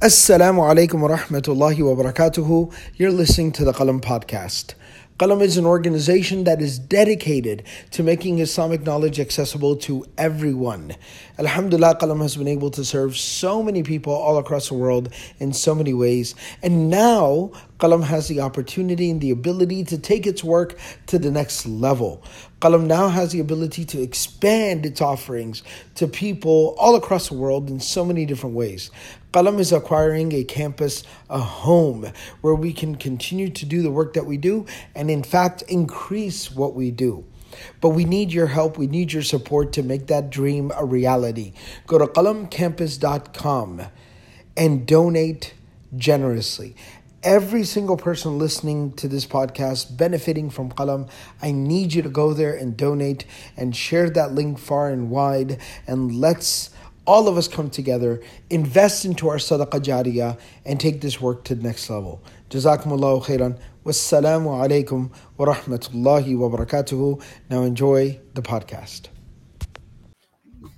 Assalamu alaikum wa rahmatullahi wa barakatuhu. You're listening to the Qalam podcast. Qalam is an organization that is dedicated to making Islamic knowledge accessible to everyone. Alhamdulillah, Qalam has been able to serve so many people all across the world in so many ways. And now, Qalam has the opportunity and the ability to take its work to the next level. Qalam now has the ability to expand its offerings to people all across the world in so many different ways. Qalam is acquiring a campus, a home, where we can continue to do the work that we do and, in fact, increase what we do. But we need your help, we need your support to make that dream a reality. Go to qalamcampus.com and donate generously. Every single person listening to this podcast benefiting from Qalam, I need you to go there and donate and share that link far and wide and let's all of us come together, invest into our sadaqah jariyah, and take this work to the next level. Jazakumullahu khairan. Wassalamu alaikum wa rahmatullahi wa barakatuhu. Now enjoy the podcast.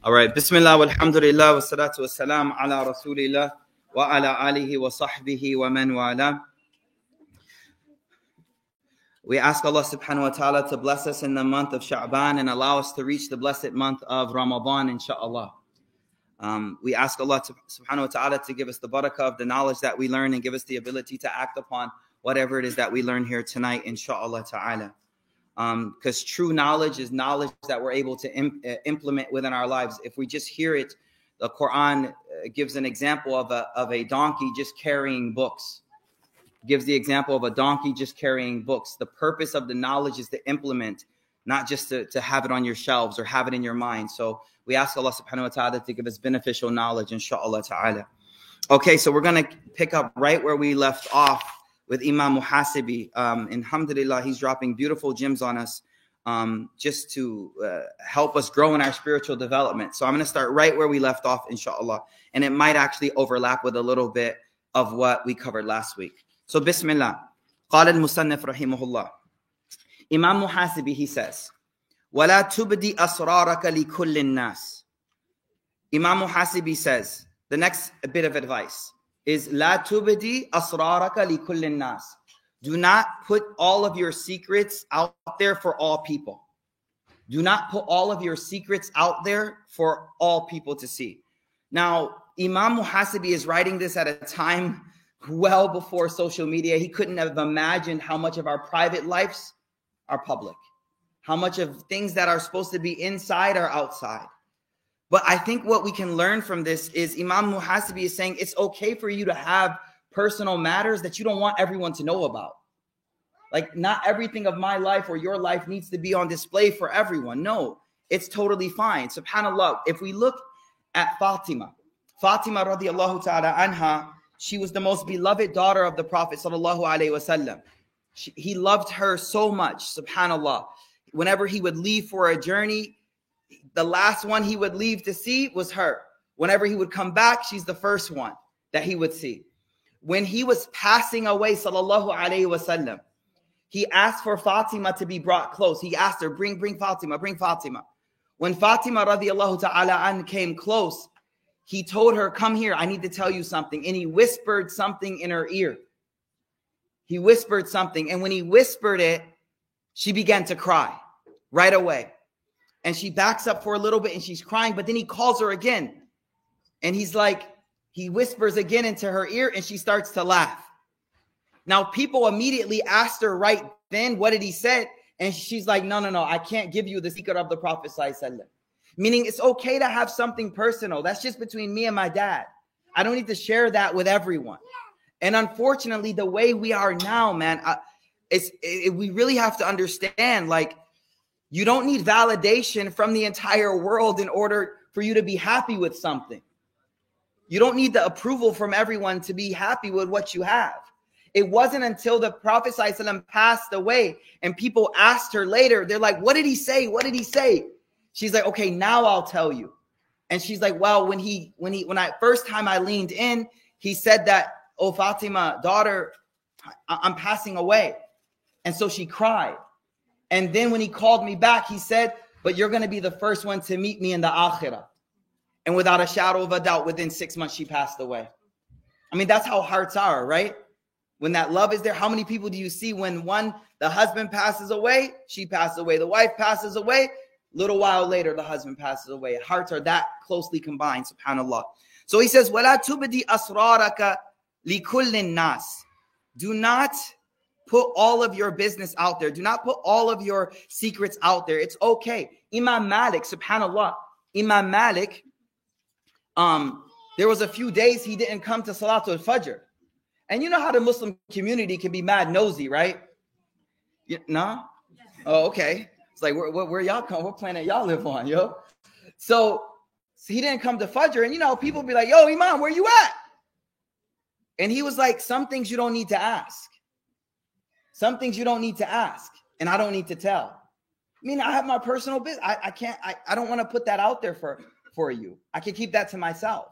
All right. Bismillah walhamdulillah wa salatu wa ala rasulillah wa sahbihi wa man wala. We ask Allah subhanahu wa ta'ala to bless us in the month of Sha'ban and allow us to reach the blessed month of Ramadan, inshaAllah. Um, we ask Allah to, subhanahu wa ta'ala to give us the barakah of the knowledge that we learn and give us the ability to act upon whatever it is that we learn here tonight, inshaAllah ta'ala. Because um, true knowledge is knowledge that we're able to Im- uh, implement within our lives. If we just hear it, the Quran uh, gives an example of a, of a donkey just carrying books. Gives the example of a donkey just carrying books. The purpose of the knowledge is to implement, not just to, to have it on your shelves or have it in your mind. So we ask Allah subhanahu wa ta'ala to give us beneficial knowledge, inshallah ta'ala. Okay, so we're going to pick up right where we left off with Imam Muhasibi. Um, and alhamdulillah, he's dropping beautiful gems on us um, just to uh, help us grow in our spiritual development. So I'm going to start right where we left off, inshallah. And it might actually overlap with a little bit of what we covered last week. So Bismillah. قال المصنف رحمه الله Imam Muhasibi, he says, ولا تبدي أسرارك لكل الناس. Imam Muhasibi says, the next bit of advice is لا تبدي أسرارك لكل الناس. do not put all of your secrets out there for all people. Do not put all of your secrets out there for all people to see. Now, Imam Muhasibi is writing this at a time well before social media. He couldn't have imagined how much of our private lives are public how much of things that are supposed to be inside are outside. But I think what we can learn from this is Imam Muhasibi is saying it's okay for you to have personal matters that you don't want everyone to know about. Like, not everything of my life or your life needs to be on display for everyone. No, it's totally fine. SubhanAllah, if we look at Fatima, Fatima radiallahu ta'ala anha, she was the most beloved daughter of the Prophet sallallahu alaihi wasallam. He loved her so much, subhanAllah whenever he would leave for a journey, the last one he would leave to see was her. Whenever he would come back, she's the first one that he would see. When he was passing away, sallallahu alaihi wasallam, he asked for Fatima to be brought close. He asked her, "Bring, bring Fatima, bring Fatima." When Fatima radiallahu ta'ala an came close, he told her, "Come here, I need to tell you something." And he whispered something in her ear. He whispered something, and when he whispered it, she began to cry right away. And she backs up for a little bit and she's crying, but then he calls her again. And he's like, he whispers again into her ear and she starts to laugh. Now, people immediately asked her right then, what did he say? And she's like, no, no, no, I can't give you the secret of the Prophet. Meaning it's okay to have something personal. That's just between me and my dad. I don't need to share that with everyone. And unfortunately, the way we are now, man, I, it's it, we really have to understand like you don't need validation from the entire world in order for you to be happy with something. You don't need the approval from everyone to be happy with what you have. It wasn't until the Prophet ﷺ passed away and people asked her later, they're like, What did he say? What did he say? She's like, Okay, now I'll tell you. And she's like, Well, when he, when he, when I first time I leaned in, he said that, Oh, Fatima, daughter, I'm passing away. And so she cried. And then when he called me back, he said, But you're going to be the first one to meet me in the akhirah. And without a shadow of a doubt, within six months, she passed away. I mean, that's how hearts are, right? When that love is there, how many people do you see when one, the husband passes away, she passes away, the wife passes away, little while later, the husband passes away. Hearts are that closely combined, subhanAllah. So he says, Wala tubdi asraraka likullin nas. Do not put all of your business out there. Do not put all of your secrets out there. It's okay. Imam Malik, subhanAllah, Imam Malik, um, there was a few days he didn't come to Salatul Fajr. And you know how the Muslim community can be mad nosy, right? You, no? Oh, okay. It's like, where, where, where y'all come? What planet y'all live on, yo? So, so he didn't come to Fajr. And you know, people be like, yo, Imam, where you at? And he was like, some things you don't need to ask. Some things you don't need to ask. And I don't need to tell. I mean, I have my personal business. I, I can't, I, I don't want to put that out there for, for you. I can keep that to myself.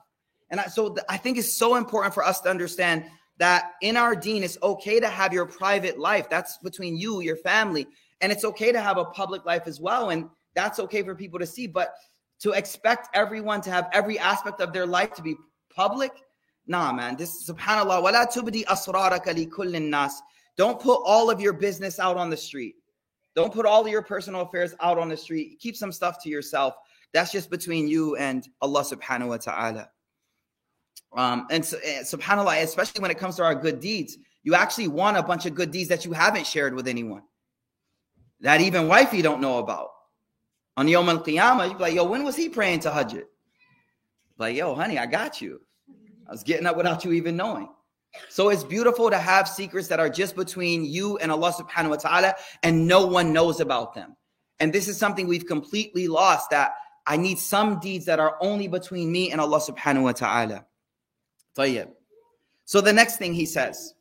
And I, so th- I think it's so important for us to understand that in our dean, it's okay to have your private life. That's between you, your family. And it's okay to have a public life as well. And that's okay for people to see. But to expect everyone to have every aspect of their life to be public, nah, man. This subhanAllah, wala tubdi asraraka li kullin nas. Don't put all of your business out on the street. Don't put all of your personal affairs out on the street. Keep some stuff to yourself. That's just between you and Allah subhanahu wa ta'ala. Um, and, and subhanAllah, especially when it comes to our good deeds, you actually want a bunch of good deeds that you haven't shared with anyone, that even wifey don't know about. On Yom Al Qiyamah, you be like, yo, when was he praying tahajjud? Like, yo, honey, I got you. I was getting up without you even knowing. So it's beautiful to have secrets that are just between you and Allah subhanahu wa ta'ala, and no one knows about them. And this is something we've completely lost that I need some deeds that are only between me and Allah subhanahu wa ta'ala. So the next thing he says.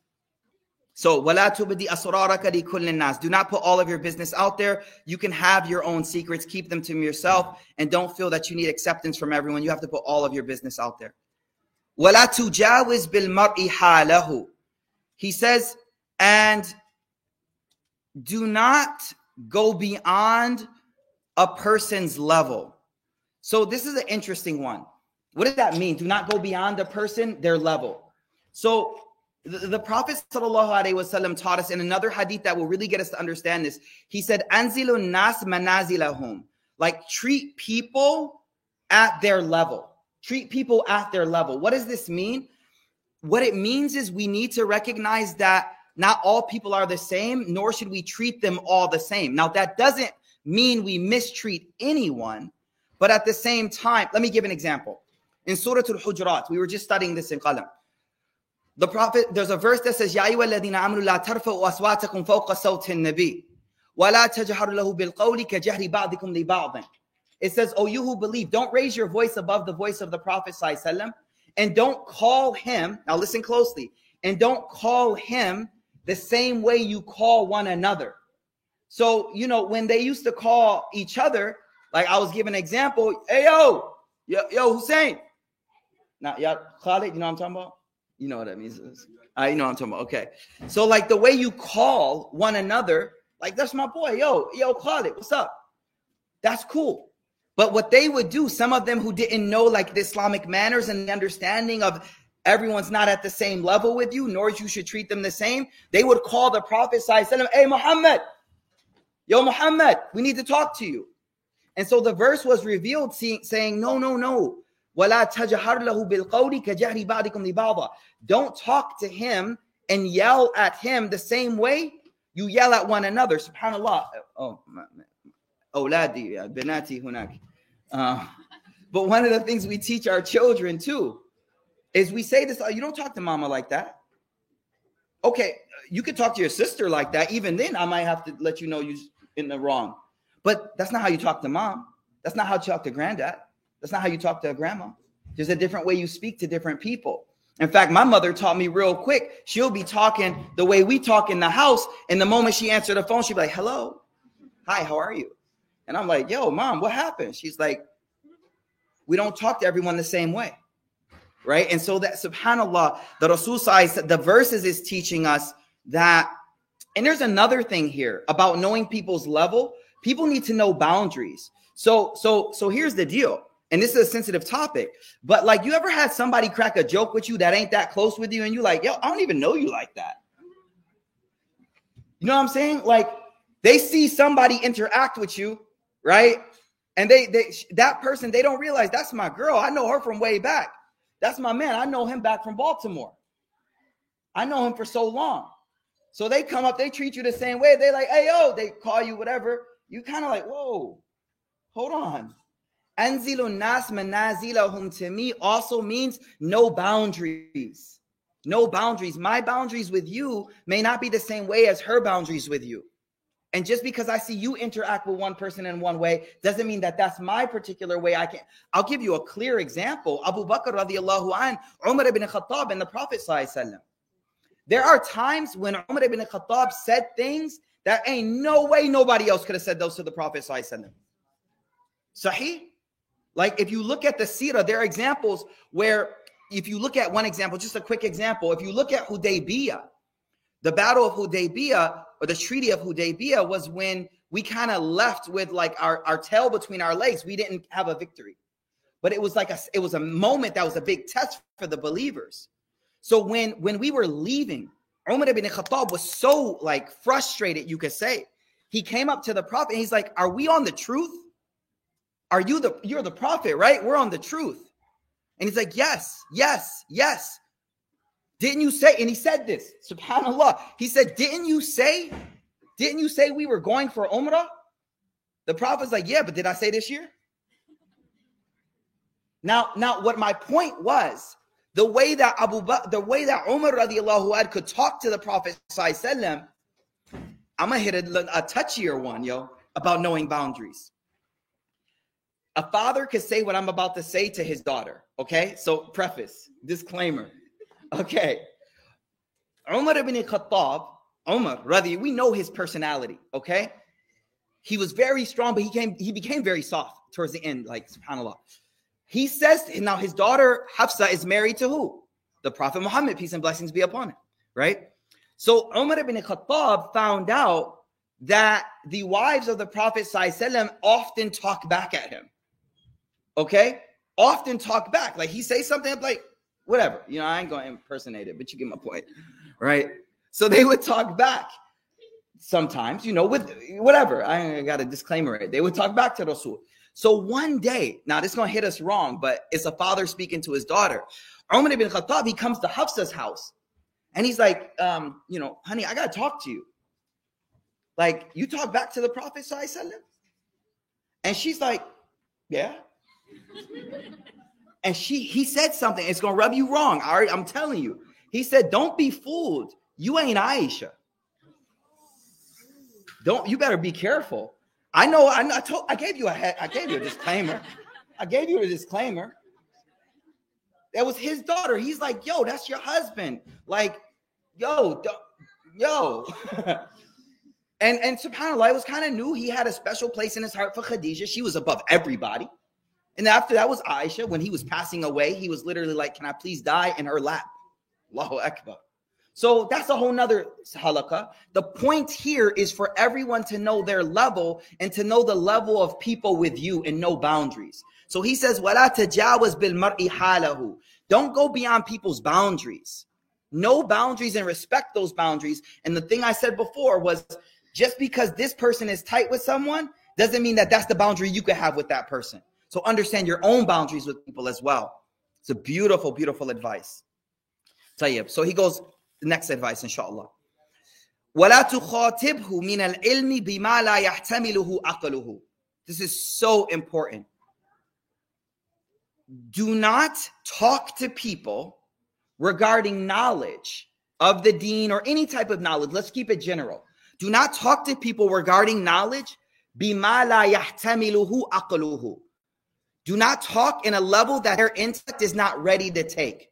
So وَلَا تُبْدِي أَسْرَارَكَ لِكُلِّ النَّاسِ Do not put all of your business out there. You can have your own secrets. Keep them to yourself. And don't feel that you need acceptance from everyone. You have to put all of your business out there. وَلَا تُجَاوِزْ بِالْمَرْءِ حَالَهُ He says, and do not go beyond a person's level. So this is an interesting one. What does that mean? Do not go beyond a person, their level. So the, the Prophet wasallam taught us in another hadith that will really get us to understand this. He said, Anzilun nas manazilahum. Like treat people at their level. Treat people at their level. What does this mean? What it means is we need to recognize that not all people are the same, nor should we treat them all the same. Now, that doesn't mean we mistreat anyone, but at the same time, let me give an example. In Surah Al-Hujurat, we were just studying this in Qalam. The Prophet, there's a verse that says, sawti nabi wa la tajharu lahu bil qawli ka jahri ba'dikum li ba'din. It says, Oh, you who believe, don't raise your voice above the voice of the Prophet and don't call him, now listen closely, and don't call him the same way you call one another. So, you know, when they used to call each other, like I was giving an example, hey, yo, yo, yo, Hussein. Now, y'all, Khalid, you know what I'm talking about? You know what that means. Uh, you know what I'm talking about. Okay. So, like the way you call one another, like that's my boy, yo, yo, Khalid, what's up? That's cool. But what they would do, some of them who didn't know like the Islamic manners and the understanding of everyone's not at the same level with you, nor you should treat them the same, they would call the Prophet, say, Hey, Muhammad, yo, Muhammad, we need to talk to you. And so the verse was revealed saying, No, no, no. Don't talk to him and yell at him the same way you yell at one another. Subhanallah. Oh, أولادي بناتي هناك uh, but one of the things we teach our children too is we say this, oh, you don't talk to mama like that. Okay, you could talk to your sister like that. Even then, I might have to let you know you're in the wrong. But that's not how you talk to mom. That's not how you talk to granddad. That's not how you talk to grandma. There's a different way you speak to different people. In fact, my mother taught me real quick. She'll be talking the way we talk in the house. And the moment she answered the phone, she'd be like, hello, hi, how are you? And I'm like, yo, mom, what happened? She's like, we don't talk to everyone the same way. Right. And so that subhanAllah, the Rasul the verses is teaching us that. And there's another thing here about knowing people's level. People need to know boundaries. So, so, so here's the deal. and this is a sensitive topic, but like you ever had somebody crack a joke with you that ain't that close with you, and you like, yo, I don't even know you like that. You know what I'm saying? Like they see somebody interact with you, right? And they they that person they don't realize that's my girl. I know her from way back. That's my man. I know him back from Baltimore. I know him for so long. So they come up, they treat you the same way. They like, hey yo, they call you whatever. You kind of like, whoa, hold on. Anzilun nas manazilahum to me also means know boundaries. Know boundaries. My boundaries with you may not be the same way as her boundaries with you. And just because I see you interact with one person in one way doesn't mean that that's my particular way. I can. I'll give you a clear example. Abu Bakr radiallahu an, Umar ibn Khattab, and the Prophet sallallahu There are times when Umar ibn Khattab said things that ain't no way nobody else could have said those to the Prophet So I send them. Sahih. Like if you look at the Sirah, there are examples where if you look at one example, just a quick example, if you look at Hudaybiyah, the battle of Hudaybiyah or the treaty of Hudaybiyah was when we kind of left with like our, our tail between our legs. We didn't have a victory. But it was like a it was a moment that was a big test for the believers. So when when we were leaving, Umar ibn Khattab was so like frustrated, you could say. He came up to the prophet and he's like, Are we on the truth? Are you the you're the prophet, right? We're on the truth. And he's like, Yes, yes, yes. Didn't you say? And he said this, subhanAllah. He said, Didn't you say? Didn't you say we were going for Umrah? The prophet's like, Yeah, but did I say this year? Now, now, what my point was, the way that Abu Bakr, the way that Umar radiallahu anh could talk to the Prophet, I'm gonna hit a, a touchier one, yo, about knowing boundaries. A father could say what I'm about to say to his daughter. Okay, so preface, disclaimer. Okay, Umar ibn Khattab, Umar, rather, we know his personality. Okay, he was very strong, but he came, he became very soft towards the end. Like Subhanallah, he says now his daughter Hafsa is married to who? The Prophet Muhammad, peace and blessings be upon him. Right. So Umar ibn Khattab found out that the wives of the Prophet often talk back at him okay, often talk back. Like he says something like, whatever, you know, I ain't gonna impersonate it, but you get my point, right? So they would talk back sometimes, you know, with whatever. I got a disclaimer. Right? They would talk back to Rasul. So one day, now this is gonna hit us wrong, but it's a father speaking to his daughter. Umar ibn Khattab, he comes to Hafsa's house and he's like, um, you know, honey, I gotta talk to you. Like, you talk back to the Prophet, and she's like, Yeah and she he said something, it's gonna rub you wrong. All right, I'm telling you. He said, Don't be fooled. You ain't Aisha. Don't you better be careful. I know I, I told I gave you a I gave you a disclaimer. I gave you a disclaimer. That was his daughter. He's like, yo, that's your husband. Like, yo, yo. and and subhanAllah, it was kind of new. He had a special place in his heart for Khadijah. She was above everybody. And after that was Aisha. When he was passing away, he was literally like, Can I please die in her lap? Allahu Akbar. So that's a whole nother halaqah. The point here is for everyone to know their level and to know the level of people with you and know boundaries. So he says, وَلَا تَجَاوَزْ Don't go beyond people's boundaries. Know boundaries and respect those boundaries. And the thing I said before was just because this person is tight with someone doesn't mean that that's the boundary you can have with that person. So understand your own boundaries with people as well. It's a beautiful, beautiful advice. So he goes, the next advice, inshallah. ولا تخاطبه من العلم بما لا يحتمله عقله. This is so important. Do not talk to people regarding knowledge of the deen or any type of knowledge. Let's keep it general. Do not talk to people regarding knowledge بما لا يحتمله عقله do not talk in a level that their intellect is not ready to take,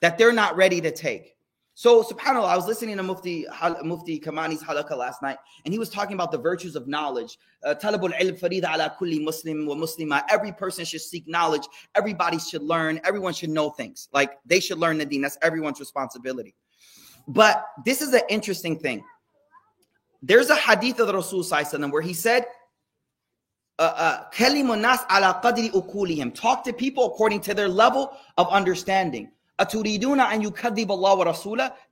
that they're not ready to take. So, subhanAllah, I was listening to Mufti, Mufti Kamani's halaqah last night, and he was talking about the virtues of knowledge. Uh, talabul ilm farida ala kulli muslim wa muslima. Every person should seek knowledge. Everybody should learn. Everyone should know things. Like they should learn the deen. That's everyone's responsibility. But this is an interesting thing. There's a hadith of the Rasul where he said, uh, uh, Talk to people according to their level of understanding. Do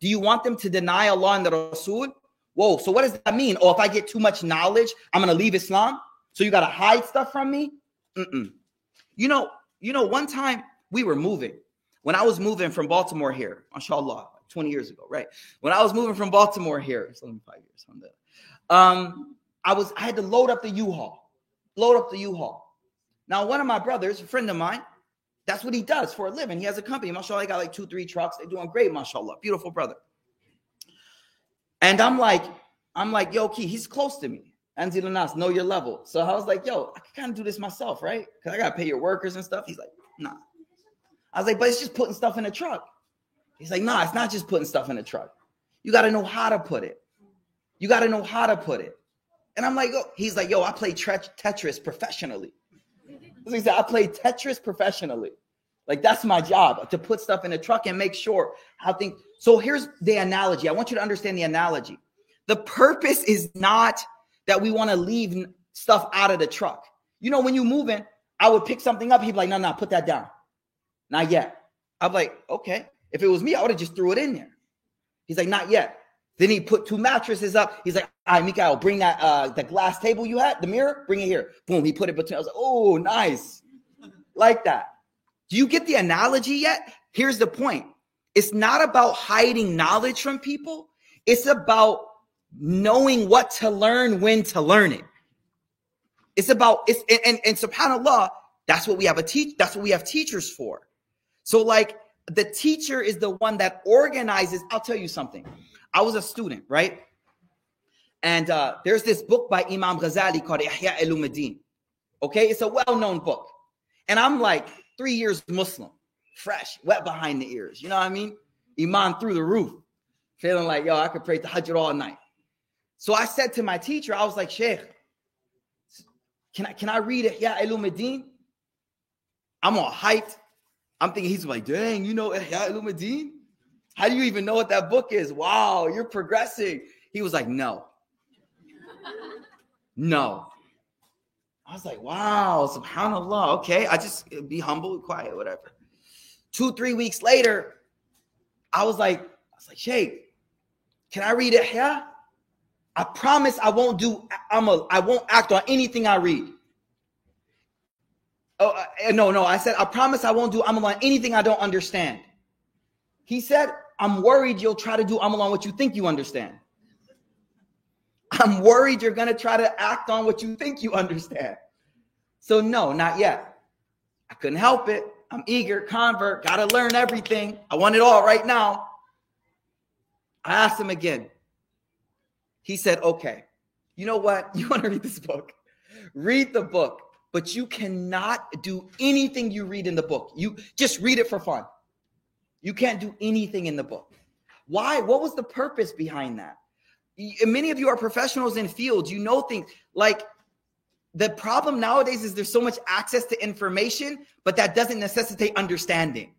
you want them to deny Allah and the Rasul? Whoa, so what does that mean? Oh, if I get too much knowledge, I'm gonna leave Islam? So you gotta hide stuff from me? Mm-mm. You know, you know, one time we were moving. When I was moving from Baltimore here, mashallah, 20 years ago, right? When I was moving from Baltimore here, it's only five years from there. Um, I was I had to load up the U-Haul, load up the U-Haul. Now, one of my brothers, a friend of mine, that's what he does for a living. He has a company. Mashallah, he got like two, three trucks. They're doing great, mashallah. Beautiful brother. And I'm like, I'm like, yo, Key, he's close to me. Anzil Nas, know your level. So I was like, yo, I can kind of do this myself, right? Because I gotta pay your workers and stuff. He's like, nah. I was like, but it's just putting stuff in a truck. He's like, nah, it's not just putting stuff in a truck. You gotta know how to put it. You gotta know how to put it. And I'm like, oh, he's like, yo, I play Tetris professionally. I play Tetris professionally. Like that's my job to put stuff in a truck and make sure how things. So here's the analogy. I want you to understand the analogy. The purpose is not that we want to leave stuff out of the truck. You know, when you moving, I would pick something up. He'd be like, no, no, put that down. Not yet. I'm like, okay. If it was me, I would have just threw it in there. He's like, not yet. Then he put two mattresses up. He's like, all right, Mikael, bring that uh the glass table you had, the mirror, bring it here. Boom, he put it between. I was like, oh, nice. Like that. Do you get the analogy yet? Here's the point. It's not about hiding knowledge from people. It's about knowing what to learn, when to learn it. It's about it's and, and, and subhanAllah, that's what we have a teach, that's what we have teachers for. So, like the teacher is the one that organizes. I'll tell you something. I was a student, right? And uh, there's this book by Imam Ghazali called Ihya Ulumuddin. Okay, it's a well-known book. And I'm like three years Muslim, fresh, wet behind the ears. You know what I mean? Iman through the roof, feeling like, yo, I could pray tahajjud all night. So I said to my teacher, I was like, Sheikh, can I can I read it? Yeah, Ulumuddin? I'm all hyped. I'm thinking he's like, dang, you know Ihya Ulumuddin? How do you even know what that book is? Wow, you're progressing. He was like, no. no. I was like, wow, subhanAllah. Okay. I just be humble, quiet, whatever. Two, three weeks later, I was like, I was like, Sheikh, can I read it here? I promise I won't do, I'm a, I won't act on anything I read. Oh, uh, no, no. I said, I promise I won't do amal on anything I don't understand. He said, I'm worried you'll try to do amal on what you think you understand. I'm worried you're going to try to act on what you think you understand. So, no, not yet. I couldn't help it. I'm eager, convert, got to learn everything. I want it all right now. I asked him again. He said, okay, you know what? You want to read this book? Read the book but you cannot do anything you read in the book. You just read it for fun. You can't do anything in the book. Why? What was the purpose behind that? Many of you are professionals in fields. You know things like the problem nowadays is there's so much access to information, but that doesn't necessitate understanding.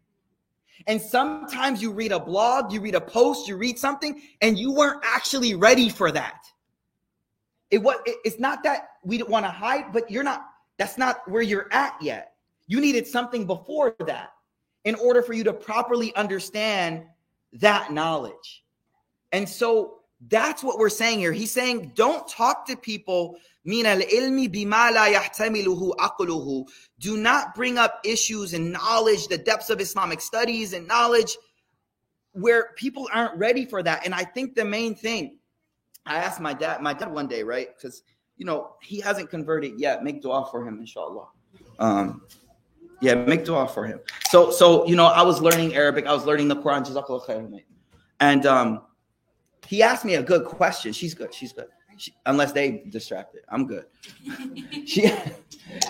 And sometimes you read a blog, you read a post, you read something, and you weren't actually ready for that. It was it's not that we want to hide, but you're not that's not where you're at yet. You needed something before that in order for you to properly understand that knowledge. And so that's what we're saying here. He's saying, don't talk to people. Do not bring up issues and knowledge, the depths of Islamic studies and knowledge where people aren't ready for that. And I think the main thing, I asked my dad, my dad one day, right? Because you know, he hasn't converted yet. Make dua for him, inshallah. Um, yeah, make dua for him. So, so you know, I was learning Arabic. I was learning the Quran. Jazakallah And um, he asked me a good question. She's good. She's good. She, unless they distracted, I'm good. she,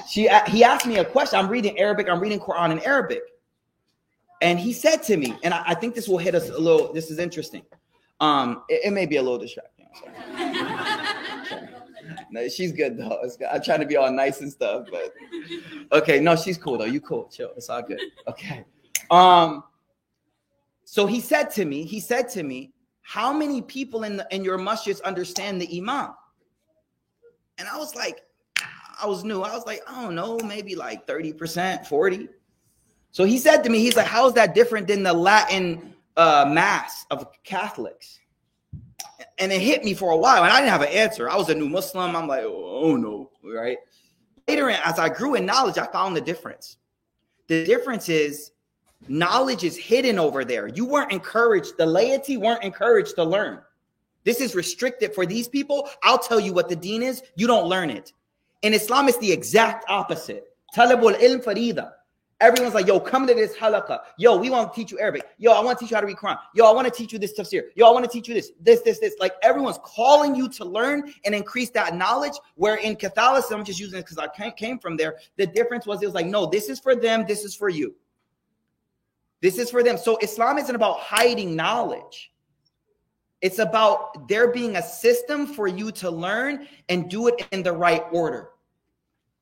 she, he asked me a question. I'm reading Arabic. I'm reading Quran in Arabic, and he said to me, and I, I think this will hit us a little. This is interesting. Um, it, it may be a little distracting. No, she's good though. I'm trying to be all nice and stuff, but okay. No, she's cool though. You cool, chill. It's all good. Okay. Um. So he said to me, he said to me, how many people in the in your masjids understand the imam? And I was like, I was new. I was like, I don't know, maybe like 30%, 40. So he said to me, he's like, how is that different than the Latin uh, mass of Catholics? And it hit me for a while, and I didn't have an answer. I was a new Muslim. I'm like, oh, no, right? Later, as I grew in knowledge, I found the difference. The difference is knowledge is hidden over there. You weren't encouraged, the laity weren't encouraged to learn. This is restricted for these people. I'll tell you what the deen is. You don't learn it. In Islam, it's the exact opposite. Ilm farida. Everyone's like, yo, come to this halaqah. Yo, we want to teach you Arabic. Yo, I want to teach you how to read Quran. Yo, I want to teach you this tafsir. Yo, I want to teach you this, this, this, this. Like everyone's calling you to learn and increase that knowledge. Where in Catholicism, I'm just using it because I came from there. The difference was it was like, no, this is for them. This is for you. This is for them. So Islam isn't about hiding knowledge. It's about there being a system for you to learn and do it in the right order.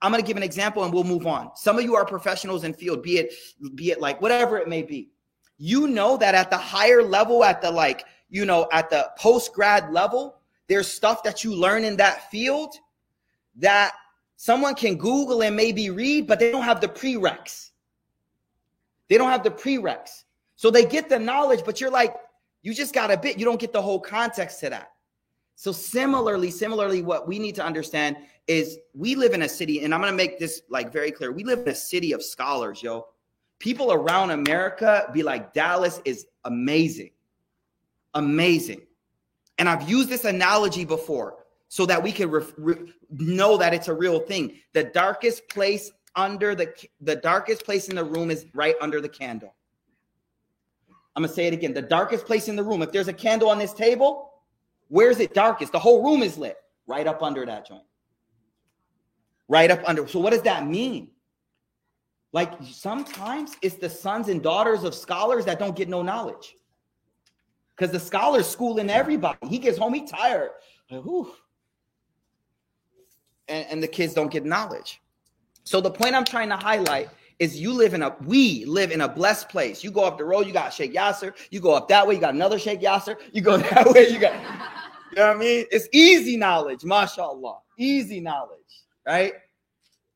I'm going to give an example and we'll move on. Some of you are professionals in field, be it be it like whatever it may be. You know that at the higher level at the like, you know, at the post grad level, there's stuff that you learn in that field that someone can Google and maybe read, but they don't have the prereqs. They don't have the prereqs. So they get the knowledge, but you're like, you just got a bit. You don't get the whole context to that. So similarly, similarly, what we need to understand is we live in a city, and I'm gonna make this like very clear. We live in a city of scholars, yo. People around America be like, Dallas is amazing, amazing. And I've used this analogy before so that we can re- re- know that it's a real thing. The darkest place under the the darkest place in the room is right under the candle. I'm gonna say it again. The darkest place in the room. If there's a candle on this table, where's it darkest? The whole room is lit. Right up under that joint. Right up under. So what does that mean? Like sometimes it's the sons and daughters of scholars that don't get no knowledge. Because the scholars schooling everybody. He gets home, he tired. Like, and, and the kids don't get knowledge. So the point I'm trying to highlight is you live in a we live in a blessed place. You go up the road, you got Sheikh Yasser. You go up that way, you got another Sheikh Yasser. You go that way, you got you know what I mean? It's easy knowledge, mashallah. Easy knowledge, right?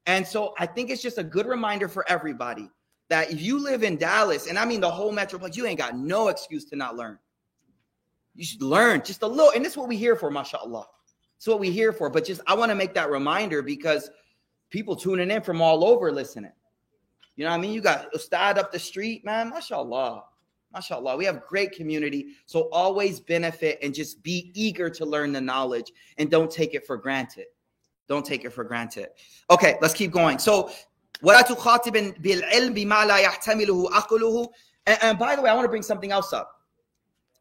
And so I think it's just a good reminder for everybody that if you live in Dallas, and I mean the whole metroplex, you ain't got no excuse to not learn. You should learn just a little, and this is what we here for, mashallah. It's what we here for. But just I want to make that reminder because people tuning in from all over listening. You know what I mean? You got Ustad up the street, man. MashaAllah MashaAllah. We have great community. So always benefit and just be eager to learn the knowledge and don't take it for granted. Don't take it for granted. Okay, let's keep going. So ولا تخاطب بالعلم بما لا يحتمله عقله and, and by the way, I want to bring something else up.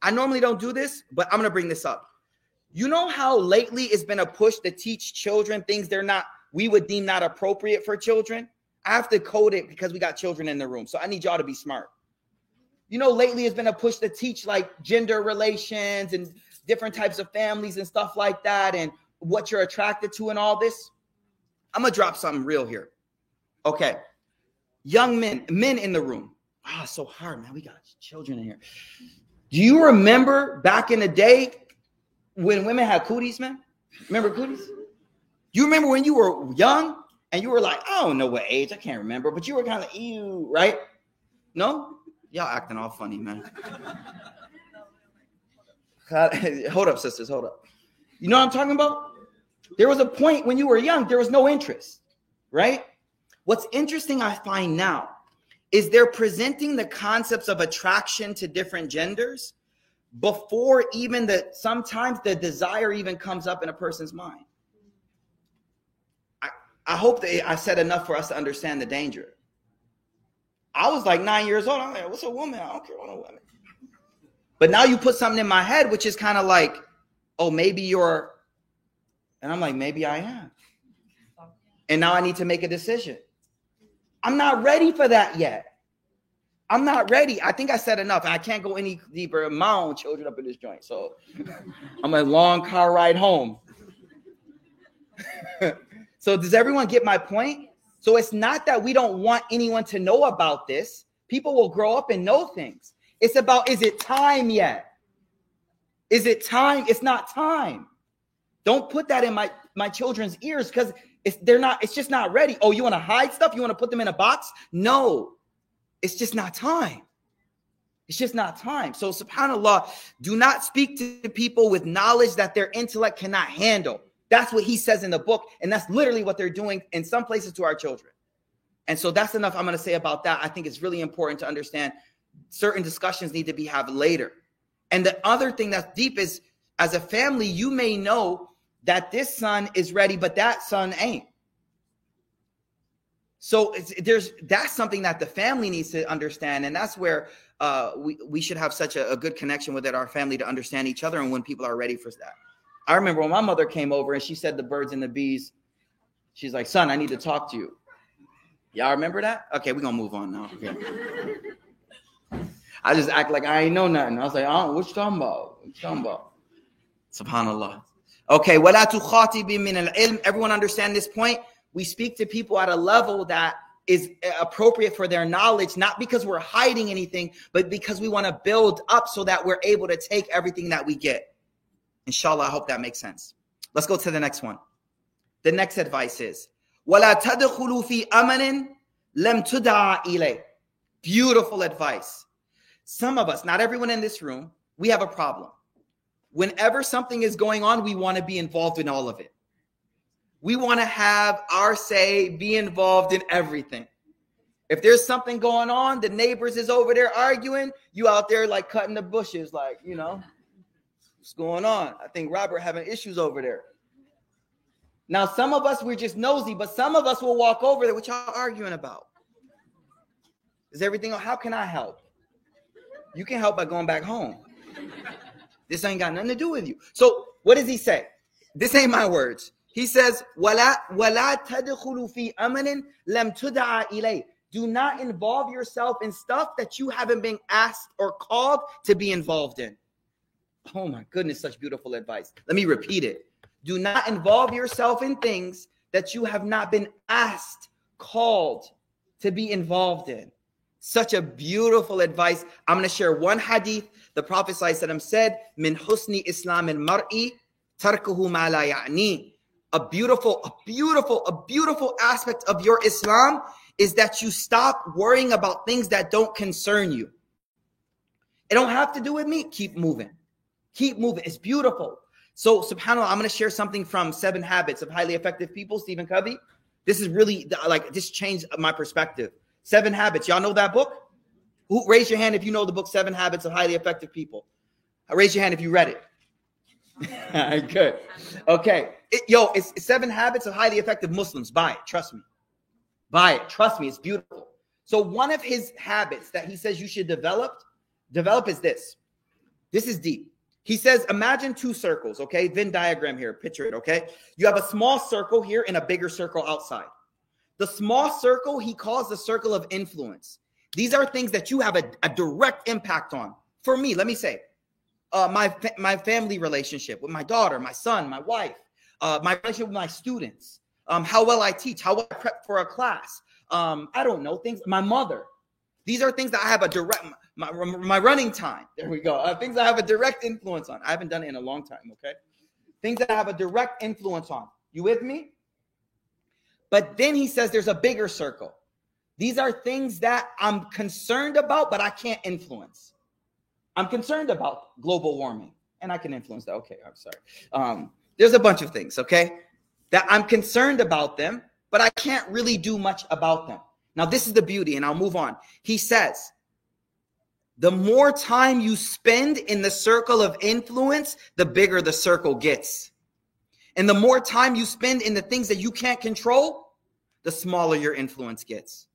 I normally don't do this, but I'm going to bring this up. You know how lately it's been a push to teach children things they're not we would deem not appropriate for children? I have to code it because we got children in the room. So I need y'all to be smart. You know, lately has been a push to teach like gender relations and different types of families and stuff like that and what you're attracted to and all this. I'm gonna drop something real here. Okay. Young men, men in the room. Ah, oh, so hard, man. We got children in here. Do you remember back in the day when women had cooties, man? Remember cooties? You remember when you were young and you were like, I don't know what age, I can't remember, but you were kind of ew, right? No? Y'all acting all funny, man. hold up, sisters, hold up. You know what I'm talking about? There was a point when you were young, there was no interest, right? What's interesting, I find now, is they're presenting the concepts of attraction to different genders before even the sometimes the desire even comes up in a person's mind. I I hope that I said enough for us to understand the danger. I was like nine years old. I'm like, what's a woman? I don't care what a woman. But now you put something in my head, which is kind of like, oh, maybe you're, and I'm like, maybe I am. And now I need to make a decision. I'm not ready for that yet. I'm not ready. I think I said enough. I can't go any deeper. My own children up in this joint. So I'm a long car ride home. So, does everyone get my point? So, it's not that we don't want anyone to know about this. People will grow up and know things. It's about is it time yet? Is it time? It's not time. Don't put that in my my children's ears because It's they're not, it's just not ready. Oh, you want to hide stuff? You want to put them in a box? No, it's just not time. It's just not time. So, subhanAllah, do not speak to people with knowledge that their intellect cannot handle. That's what he says in the book. And that's literally what they're doing in some places to our children. And so that's enough I'm going to say about that. I think it's really important to understand certain discussions need to be had later. And the other thing that's deep is as a family, you may know that this son is ready, but that son ain't. So there's that's something that the family needs to understand, and that's where uh, we we should have such a, a good connection with it, our family, to understand each other, and when people are ready for that. I remember when my mother came over and she said the birds and the bees. She's like, "Son, I need to talk to you." Y'all remember that? Okay, we're gonna move on now. Okay. I just act like I ain't know nothing. I was like, oh, what you talking about? What you talking about? Subhanallah. Okay, وَلَا تُخَاطِبِ مِنَ الْعِلْمِ Everyone understand this point? We speak to people at a level that is appropriate for their knowledge, not because we're hiding anything, but because we want to build up so that we're able to take everything that we get. Inshallah, I hope that makes sense. Let's go to the next one. The next advice is وَلَا تَدْخُلُوا فِي أَمَنٍ لَمْ تُدَعَ إِلَيْهِ Beautiful advice. Some of us, not everyone in this room, we have a problem. Whenever something is going on, we want to be involved in all of it. We want to have our say, be involved in everything. If there's something going on, the neighbors is over there arguing, you out there like cutting the bushes, like, you know, What's going on? I think Robert having issues over there. Now, some of us we're just nosy, but some of us will walk over there. What y'all arguing about? Is everything? How can I help? You can help by going back home. This ain't got nothing to do with you. So, what does he say? This ain't my words. He says, "Wala wala fi lam. Do not involve yourself in stuff that you haven't been asked or called to be involved in. Oh my goodness, such beautiful advice. Let me repeat it. Do not involve yourself in things that you have not been asked, called to be involved in. Such a beautiful advice. I'm going to share one hadith. The Prophet ﷺ said, Min husni Islam al mar'i tarkuhu ma la ya'ni. A beautiful, a beautiful, a beautiful aspect of your Islam is that you stop worrying about things that don't concern you. It don't have to do with me. Keep moving. Keep moving. It's beautiful. So, subhanAllah, I'm going to share something from Seven Habits of Highly Effective People, Stephen Covey. This is really like, this changed my perspective. Seven Habits. Y'all know that book? Who, raise your hand if you know the book Seven Habits of Highly Effective People. Uh, raise your hand if you read it. Good. Okay. It, yo, it's, it's Seven Habits of Highly Effective Muslims. Buy it. Trust me. Buy it. Trust me. It's beautiful. So one of his habits that he says you should develop, develop is this. This is deep. He says, imagine two circles, okay? Venn diagram here. Picture it, okay? You have a small circle here and a bigger circle outside. The small circle he calls the circle of influence. These are things that you have a, a direct impact on. For me, let me say, uh, my my family relationship with my daughter, my son, my wife, uh, my relationship with my students, um, how well I teach, how well I prep for a class. Um, I don't know things. My mother. These are things that I have a direct my, my running time. There we go. Uh, things I have a direct influence on. I haven't done it in a long time. Okay, things that I have a direct influence on. You with me? But then he says there's a bigger circle. These are things that I'm concerned about, but I can't influence. I'm concerned about global warming, and I can influence that. Okay, I'm sorry. Um, there's a bunch of things, okay, that I'm concerned about them, but I can't really do much about them. Now, this is the beauty, and I'll move on. He says, the more time you spend in the circle of influence, the bigger the circle gets. And the more time you spend in the things that you can't control, the smaller your influence gets.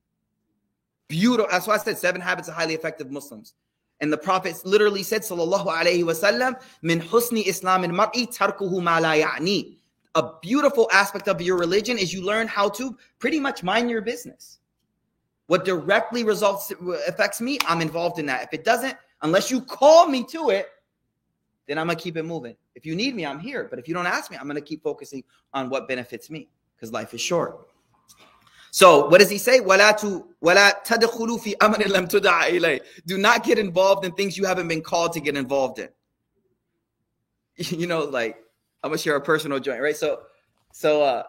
Beautiful. That's why I said seven habits of highly effective Muslims. And the Prophet literally said, Sallallahu Alaihi Wasallam, Min husni Islam in mar'i tarkuhu ma la ya'ni. A beautiful aspect of your religion is you learn how to pretty much mind your business. What directly results affects me, I'm involved in that. If it doesn't, unless you call me to it, then I'm gonna keep it moving. If you need me, I'm here. But if you don't ask me, I'm gonna keep focusing on what benefits me because life is short. So what does he say? Do not get involved in things you haven't been called to get involved in. You know, like I'm gonna share a personal joint, right? So, so uh,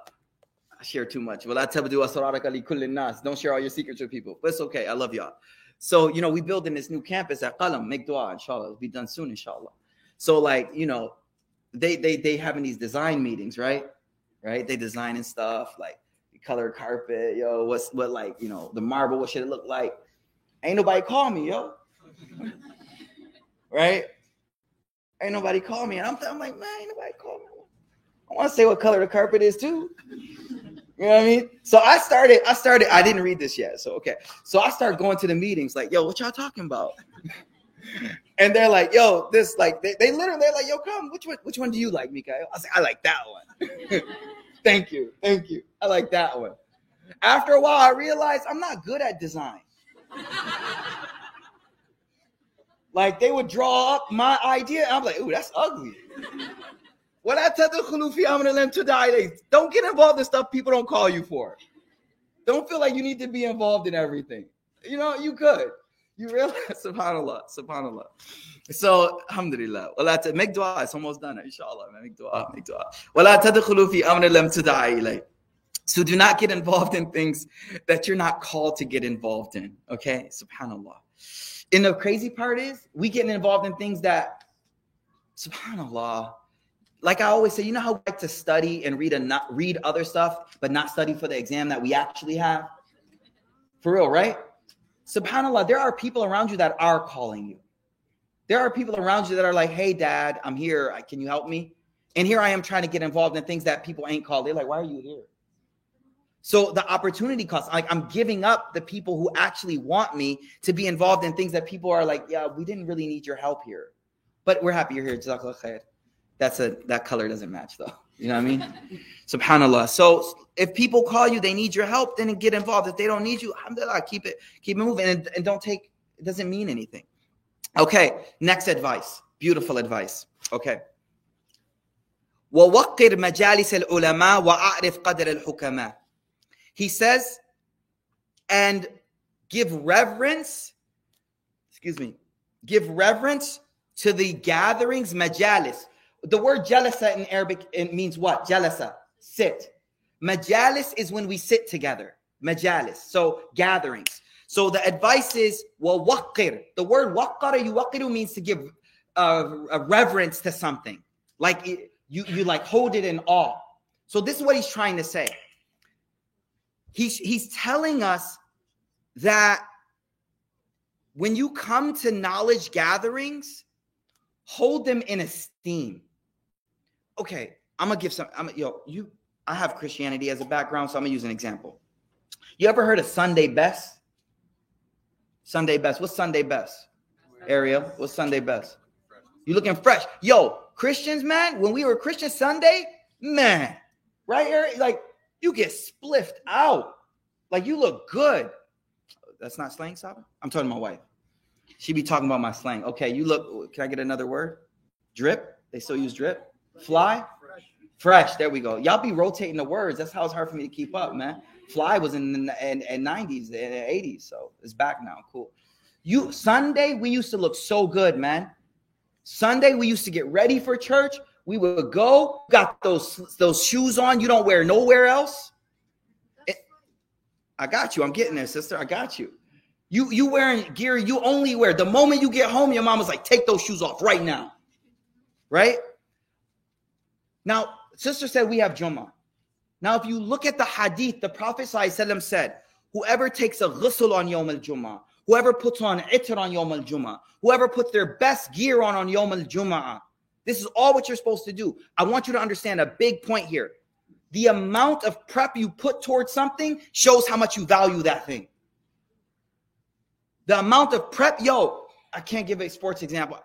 share too much. Well, don't share all your secrets with people. But it's okay. I love y'all. So, you know, we building this new campus at Qalam. Make dua, inshallah. It'll be done soon, inshallah. So, like, you know, they they they having these design meetings, right? Right? They designing stuff like color carpet, yo. What's what like, you know, the marble, what should it look like? Ain't nobody call me, yo. right? Ain't nobody call me. And I'm, I'm like, man, ain't nobody call me. I want to say what color the carpet is too. You know what I mean? So I started, I started, I didn't read this yet. So okay. So I started going to the meetings, like, yo, what y'all talking about? and they're like, yo, this like they, they literally they're like, yo, come, which one, which one do you like, Mikael? I was like, I like that one. thank you, thank you. I like that one. After a while, I realized I'm not good at design. like they would draw up my idea, I'm like, ooh, that's ugly. Don't get involved in stuff people don't call you for. Don't feel like you need to be involved in everything. You know, you could. You realize, subhanAllah, subhanAllah. So, alhamdulillah. Make dua. It's almost done, inshallah. Man. Make dua, make dua. So, do not get involved in things that you're not called to get involved in. Okay? SubhanAllah. And the crazy part is, we get involved in things that, subhanAllah, like I always say, you know how we like to study and read and not read other stuff, but not study for the exam that we actually have? For real, right? Subhanallah, there are people around you that are calling you. There are people around you that are like, hey, dad, I'm here. Can you help me? And here I am trying to get involved in things that people ain't called. They're like, why are you here? So the opportunity cost, like I'm giving up the people who actually want me to be involved in things that people are like, yeah, we didn't really need your help here. But we're happy you're here. Jazakallah khair that's a that color doesn't match though. You know what I mean? Subhanallah. So if people call you, they need your help, then get involved. If they don't need you, alhamdulillah, keep it, keep it moving and, and don't take it doesn't mean anything. Okay, next advice. Beautiful advice. Okay. ووقر مجالس العلماء وأعرف قدر الحكماء. He says, and give reverence, excuse me, give reverence to the gatherings, majalis, the word jalasa in Arabic it means what? Jalasa, sit. Majalis is when we sit together. Majalis, so gatherings. So the advice is well, waqir. The word waqara yuwaqiru means to give uh, a reverence to something, like it, you you like hold it in awe. So this is what he's trying to say. He's he's telling us that when you come to knowledge gatherings, hold them in esteem okay, I'm gonna give some. I'm yo, you. I have Christianity as a background, so I'm gonna use an example. You ever heard of Sunday best? Sunday best. What's Sunday best? Ariel, what's Sunday best? You looking fresh, yo. Christians, man. When we were Christian Sunday, man, right, Ariel? Like you get spliffed out. Like you look good. That's not slang, Saba. I'm talking to my wife. She be talking about my slang. Okay, you look. Can I get another word? Drip. They still use drip. Fly? Fresh. There we go. Y'all be rotating the words. That's how it's hard for me to keep up, man. Fly was in the in, in 90s and 80s, so it's back now. Cool. You Sunday, we used to look so good, man. Sunday, we used to get ready for church. We would go, got those those shoes on. You don't wear nowhere else. It, I got you. I'm getting there, sister. I got you. You you wearing gear you only wear the moment you get home. Your mom was like, take those shoes off right now, right? Now, sister said we have Jummah. Now, if you look at the hadith, the Prophet ﷺ said, whoever takes a ghusl on Yom al-Jummah, whoever puts on itr on Yom al-Jummah, whoever puts their best gear on on Yom al-Jummah, this is all what you're supposed to do. I want you to understand a big point here. The amount of prep you put towards something shows how much you value that thing. The amount of prep, yo, I can't give a sports example.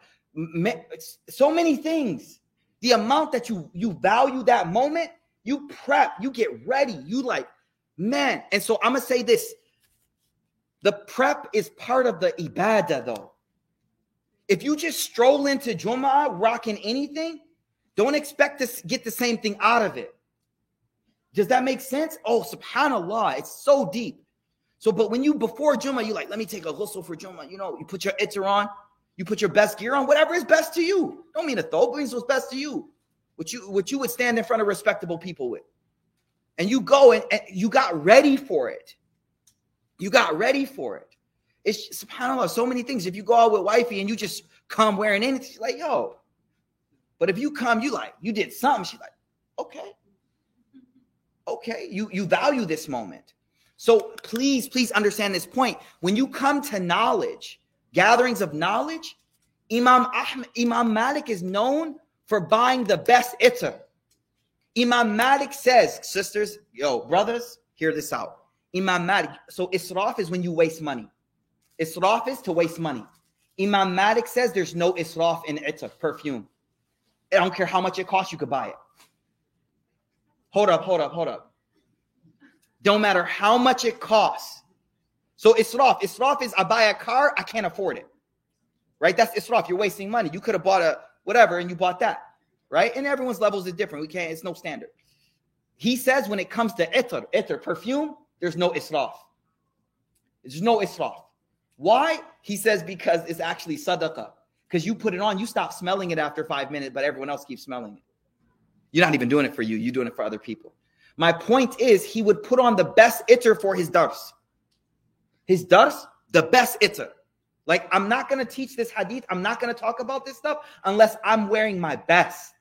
So many things the amount that you you value that moment, you prep, you get ready, you like, man. And so I'm gonna say this: the prep is part of the ibadah, though. If you just stroll into Jum'ah rocking anything, don't expect to get the same thing out of it. Does that make sense? Oh, subhanAllah, it's so deep. So, but when you before Jum'ah, you like, let me take a ghusl for Jum'ah. You know, you put your itter on, you put your best gear on, whatever is best to you. Don't mean a throw, means what's best to you. What you what you would stand in front of respectable people with. and you go and, and you got ready for it. You got ready for it. It's subhanAllah, so many things. If you go out with wifey and you just come wearing anything, she's like, yo. But if you come, you like, you did something, she's like, okay. Okay. You you value this moment. So please, please understand this point. When you come to knowledge, gatherings of knowledge, Imam Ahmed, Imam Malik is known for buying the best itter. Imam Malik says, sisters, yo, brothers, hear this out. Imam Malik, so israf is when you waste money. Israf is to waste money. Imam Malik says there's no israf in itter, perfume. I don't care how much it costs, you could buy it. Hold up, hold up, hold up. Don't matter how much it costs. So israf, israf is I buy a car, I can't afford it. Right? That's israf. You're wasting money. You could have bought a whatever and you bought that. Right? And everyone's levels is different. We can't, it's no standard. He says when it comes to itar, itar, perfume, there's no israf. There's no israf. Why? He says because it's actually sadaqah. Because you put it on, you stop smelling it after five minutes, but everyone else keeps smelling it. You're not even doing it for you, you're doing it for other people. My point is, he would put on the best itter for his dars. His dars, the best itter. Like, I'm not going to teach this hadith. I'm not going to talk about this stuff unless I'm wearing my best.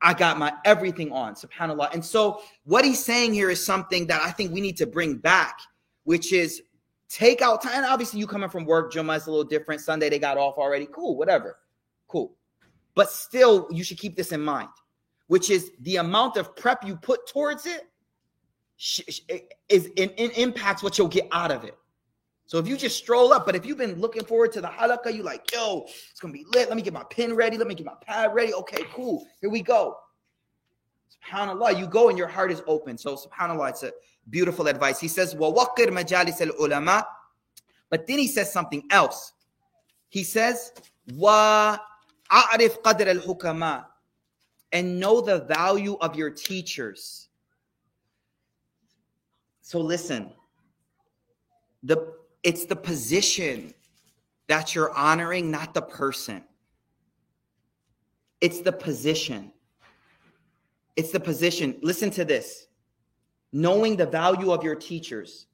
I got my everything on, subhanAllah. And so, what he's saying here is something that I think we need to bring back, which is take out time. Obviously, you coming from work, Jummah is a little different. Sunday, they got off already. Cool, whatever. Cool. But still, you should keep this in mind which is the amount of prep you put towards it is it, it impacts what you'll get out of it. So if you just stroll up, but if you've been looking forward to the halaqah, you like, yo, it's gonna be lit. Let me get my pen ready. Let me get my pad ready. Okay, cool. Here we go. Subhanallah, you go and your heart is open. So subhanallah, it's a beautiful advice. He says, Wawakir majalis al ulama. But then he says something else. He says, Wa a'rif qadr al hukama. And know the value of your teachers. So listen, the it's the position that you're honoring, not the person. It's the position. It's the position. Listen to this. Knowing the value of your teachers.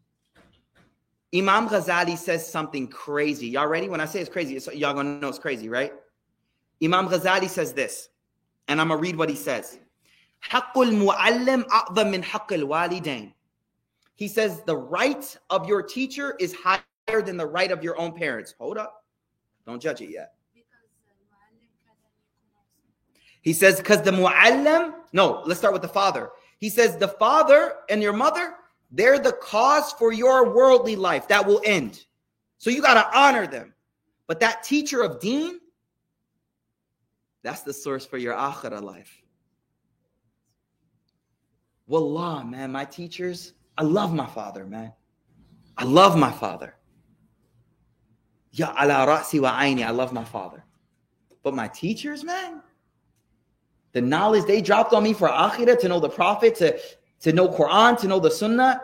Imam Ghazali says something crazy. Y'all ready? When I say it's crazy, it's, y'all gonna know it's crazy, right? Imam Ghazali says this. And I'm to read what he says. He says the right of your teacher is higher than the right of your own parents. Hold up. Don't judge it yet. He says, because the mu'allim, no, let's start with the father. He says, the father and your mother, they're the cause for your worldly life that will end. So you got to honor them. But that teacher of deen, that's the source for your akhirah life. Wallah, man, my teachers, I love my father, man. I love my father. Ya ala ra'si wa aini, I love my father. But my teachers, man, the knowledge they dropped on me for akhirah, to know the prophet, to, to know Quran, to know the sunnah,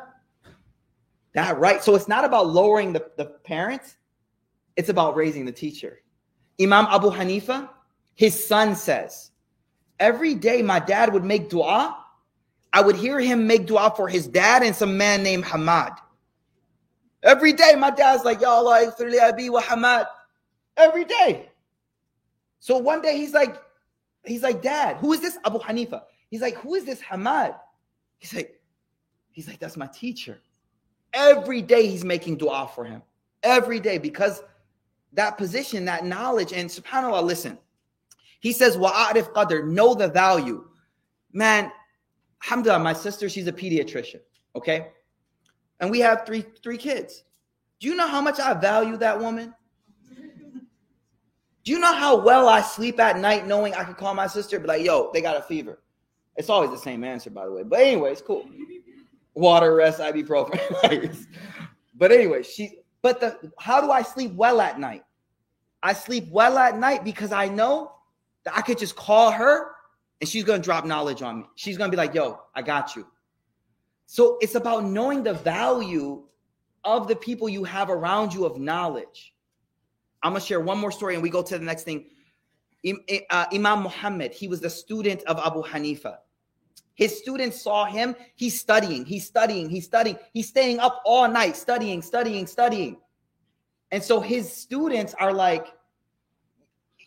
that right. So it's not about lowering the, the parents, it's about raising the teacher. Imam Abu Hanifa, his son says, Every day my dad would make dua. I would hear him make dua for his dad and some man named Hamad. Every day my dad's like, Ya Allah, abi wa Hamad. Every day. So one day he's like, he's like, Dad, who is this Abu Hanifa? He's like, who is this Hamad? He's like, he's like, that's my teacher. Every day he's making dua for him. Every day because that position, that knowledge, and subhanAllah, listen, he says, Wa'arif qadr, know the value. Man, alhamdulillah, my sister, she's a pediatrician, okay? And we have three three kids. Do you know how much I value that woman? Do you know how well I sleep at night knowing I can call my sister be like, yo, they got a fever? It's always the same answer, by the way. But anyway, it's cool. Water, rest, ibuprofen. but anyway, she but the how do I sleep well at night? I sleep well at night because I know that I could just call her and she's going to drop knowledge on me. She's going to be like, yo, I got you. So it's about knowing the value of the people you have around you of knowledge. I'm going to share one more story and we go to the next thing. Uh, Imam Muhammad, he was the student of Abu Hanifa. His students saw him. He's studying, he's studying, he's studying, he's staying up all night studying, studying, studying. And so his students are like,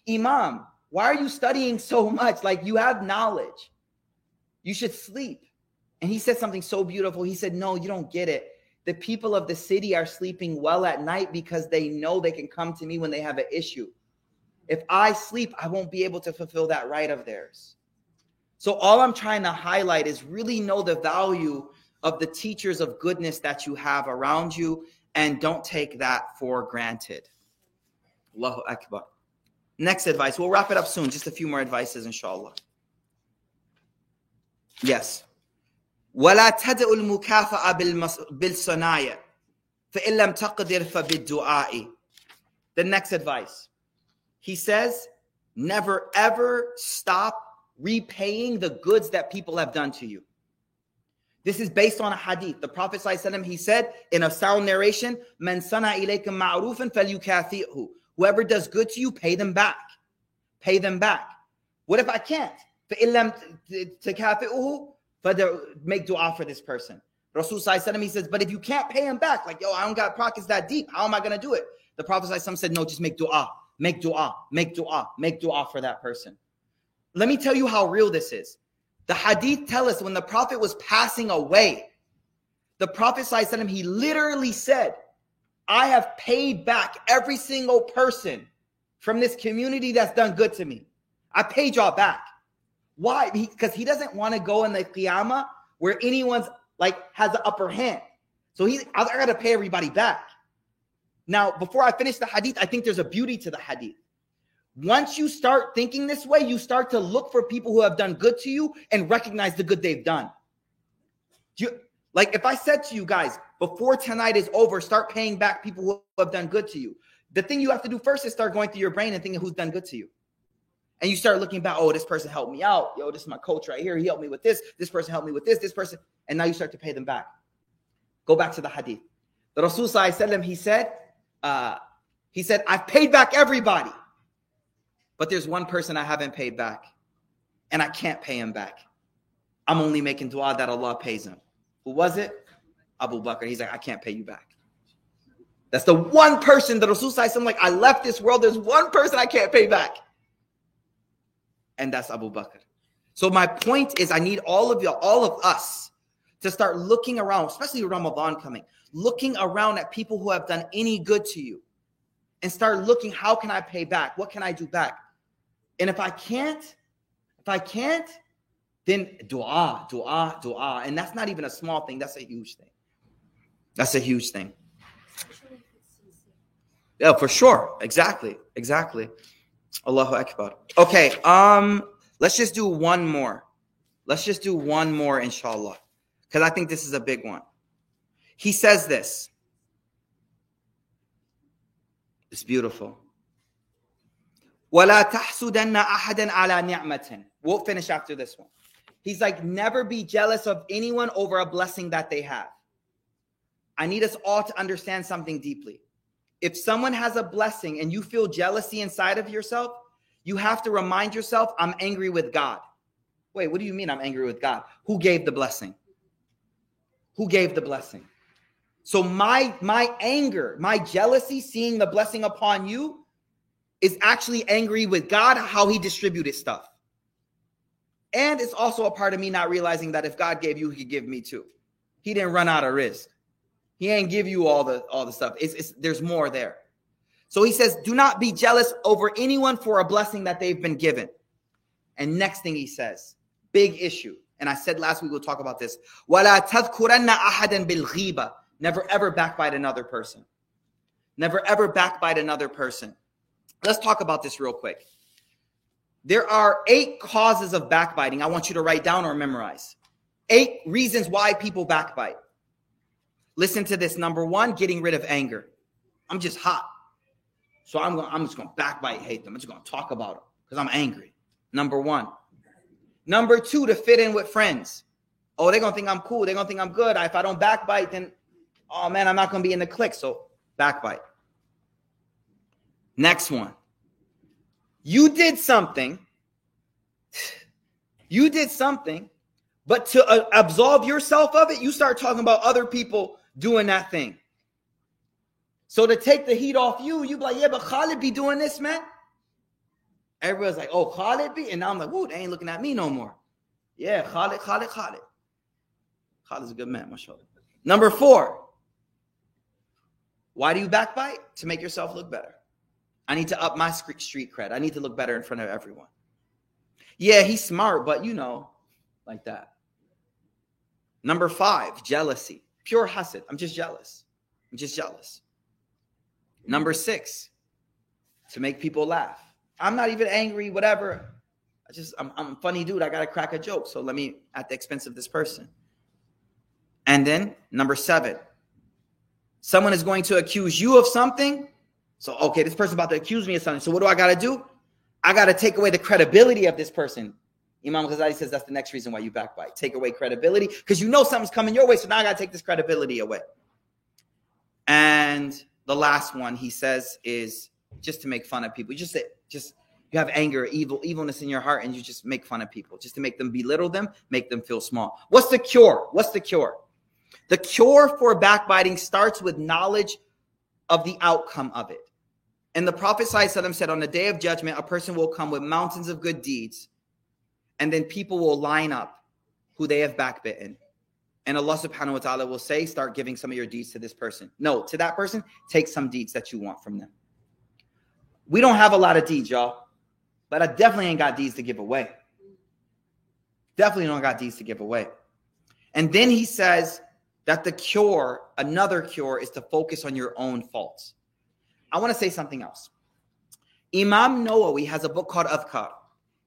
Imam, why are you studying so much? Like you have knowledge. You should sleep. And he said something so beautiful. He said, No, you don't get it. The people of the city are sleeping well at night because they know they can come to me when they have an issue. If I sleep, I won't be able to fulfill that right of theirs. So, all I'm trying to highlight is really know the value of the teachers of goodness that you have around you and don't take that for granted. Allahu Akbar. Next advice. We'll wrap it up soon. Just a few more advices, inshallah. Yes. ولا تدع المكافأة بالصنايع فإن لم تقدر فبالدعاء The next advice. He says, never ever stop repaying the goods that people have done to you. This is based on a hadith. The Prophet ﷺ, he said in a sound narration, "Man sana ilaykum ma'rufan falyukafi'hu." Whoever does good to you, pay them back. Pay them back. What if I can't? Make dua for this person. Rasul he says, but if you can't pay him back, like, yo, I don't got pockets that deep. How am I going to do it? The Prophet said, no, just make dua, make dua, make dua, make dua for that person. Let me tell you how real this is. The hadith tell us when the Prophet was passing away, the Prophet he literally said, I have paid back every single person from this community that's done good to me. I paid y'all back. Why? Because he doesn't want to go in the qiyamah where anyone's like has the upper hand. So he, I got to pay everybody back. Now, before I finish the hadith, I think there's a beauty to the hadith. Once you start thinking this way, you start to look for people who have done good to you and recognize the good they've done. Do you, like if I said to you guys, before tonight is over, start paying back people who have done good to you. The thing you have to do first is start going through your brain and thinking who's done good to you. And you start looking back, oh, this person helped me out. Yo, this is my coach right here. He helped me with this. This person helped me with this. This person. And now you start to pay them back. Go back to the hadith. The Rasul he said, uh, he said, I've paid back everybody. But there's one person I haven't paid back. And I can't pay him back. I'm only making dua that Allah pays him. Who was it? Abu Bakr. He's like, I can't pay you back. That's the one person that Rasul said, like, I left this world. There's one person I can't pay back. And that's Abu Bakr. So my point is I need all of y'all, all of us to start looking around, especially Ramadan coming, looking around at people who have done any good to you and start looking, how can I pay back? What can I do back? And if I can't, if I can't, then dua, dua, dua. And that's not even a small thing, that's a huge thing. That's a huge thing. Yeah, for sure. Exactly. Exactly. Allahu Akbar. Okay, um, let's just do one more. Let's just do one more, inshallah. Because I think this is a big one. He says this. It's beautiful. وَلَا تَحْسُدَنَّ أَحَدًا عَلَى نِعْمَةٍ We'll finish after this one. He's like, never be jealous of anyone over a blessing that they have. I need us all to understand something deeply. If someone has a blessing and you feel jealousy inside of yourself, you have to remind yourself, I'm angry with God. Wait, what do you mean I'm angry with God? Who gave the blessing? Who gave the blessing? So my my anger, my jealousy seeing the blessing upon you is actually angry with God how he distributed stuff. And it's also a part of me not realizing that if God gave you, he could give me too. He didn't run out of rizq. He ain't give you all the all the stuff. It's, it's there's more there. So he says, do not be jealous over anyone for a blessing that they've been given. And next thing he says, big issue. And I said last week we'll talk about this. وَلَا تَذْكُرَنَّ أَحَدًا بِالْغِيبَةِ Never ever backbite another person. Never ever backbite another person. Let's talk about this real quick. There are eight causes of backbiting. I want you to write down or memorize. Eight reasons why people backbite. Listen to this. Number one, getting rid of anger. I'm just hot. So I'm going, I'm just going to backbite hate them. I'm just going to talk about them because I'm angry. Number one. Number two, to fit in with friends. Oh, they're going to think I'm cool. They're going to think I'm good. If I don't backbite, then, oh man, I'm not going to be in the clique. So backbite. Next one. You did something. You did something, But to uh, absolve yourself of it, you start talking about other people doing that thing. So to take the heat off you, you be like, yeah, but Khalid be doing this, man. Everybody's like, oh, Khalid be? And now I'm like, whoa, they ain't looking at me no more. Yeah, Khalid, Khalid, Khalid. Khalid's a good man, mashallah. Number four, why do you backbite? To make yourself look better. I need to up my street cred. I need to look better in front of everyone. Yeah, he's smart, but you know, like that. Number five, jealousy. Pure hasad. I'm just jealous. I'm just jealous. Number six, to make people laugh. I'm not even angry, whatever. I just, I'm, I'm a funny dude. I got to crack a joke. So let me, at the expense of this person. And then number seven, someone is going to accuse you of something. So, okay, this person's about to accuse me of something. So what do I got to do? I got to take away the credibility of this person. Imam Ghazali says that's the next reason why you backbite. Take away credibility because you know something's coming your way. So now I got to take this credibility away. And the last one he says is just to make fun of people. Just just you have anger, evil, evilness in your heart, and you just make fun of people, just to make them belittle them, make them feel small. What's the cure? What's the cure? The cure for backbiting starts with knowledge of the outcome of it. And the Prophet said, On the day of judgment, a person will come with mountains of good deeds, and then people will line up who they have backbitten. And Allah subhanahu wa ta'ala will say, Start giving some of your deeds to this person. No, to that person, take some deeds that you want from them. We don't have a lot of deeds, y'all, but I definitely ain't got deeds to give away. Definitely don't got deeds to give away. And then he says that the cure, another cure, is to focus on your own faults. I want to say something else. Imam Nawawi has a book called Adhkar.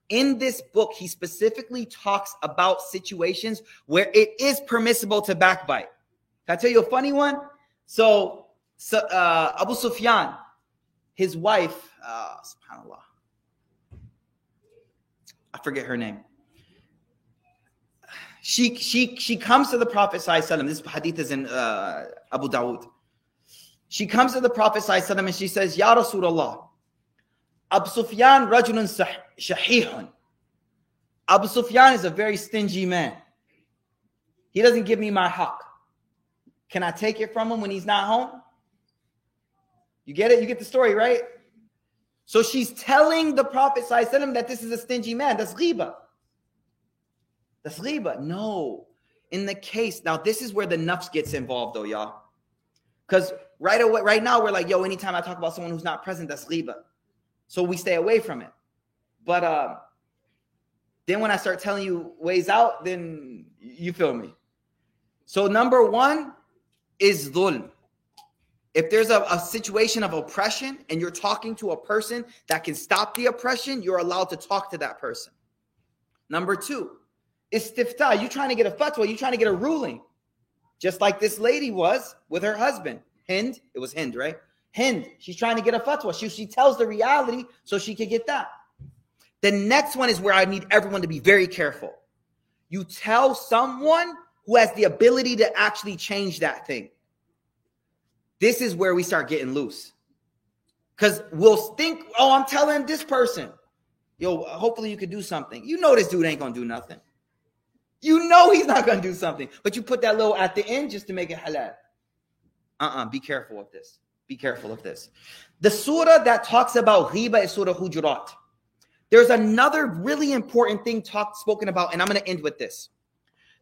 In this book, he specifically talks about situations where it is permissible to backbite. Can I tell you a funny one? So, so uh, Abu Sufyan, his wife, uh, subhanAllah, I forget her name. She she she comes to the Prophet Sallallahu This hadith is in uh, Abu Dawud. She comes to the Prophet Sallallahu and she says, Ya Rasulullah, Abu Sufyan rajulun shahihun. Abu Sufyan is a very stingy man. He doesn't give me my haq. Can I take it from him when he's not home? You get it? You get the story, right? So she's telling the Prophet him that this is a stingy man. That's ghiba. That's ghiba. No. In the case, now this is where the nafs gets involved, though, y'all. Because right away, right now, we're like, yo, anytime I talk about someone who's not present, that's ghiba. So we stay away from it. But uh, then when I start telling you ways out, then you feel me. So number one is dhulm if there's a, a, situation of oppression and you're talking to a person that can stop the oppression, you're allowed to talk to that person. Number two, is istifta. You're trying to get a fatwa, You're trying to get a ruling. Just like this lady was with her husband. Hind, it was Hind, right? Hind, she's trying to get a fatwa. She, she tells the reality so she could get that. The next one is where I need everyone to be very careful. You tell someone who has the ability to actually change that thing. This is where we start getting loose. Because we'll think, oh, I'm telling this person, yo, hopefully you could do something. You know, this dude ain't going to do nothing. You know, he's not going to do something, but you put that little at the end just to make it halal. Uh uh-uh, uh be careful of this. Be careful of this. The surah that talks about ghiba is Surah Hujurat. There's another really important thing talked spoken about, and I'm going to end with this.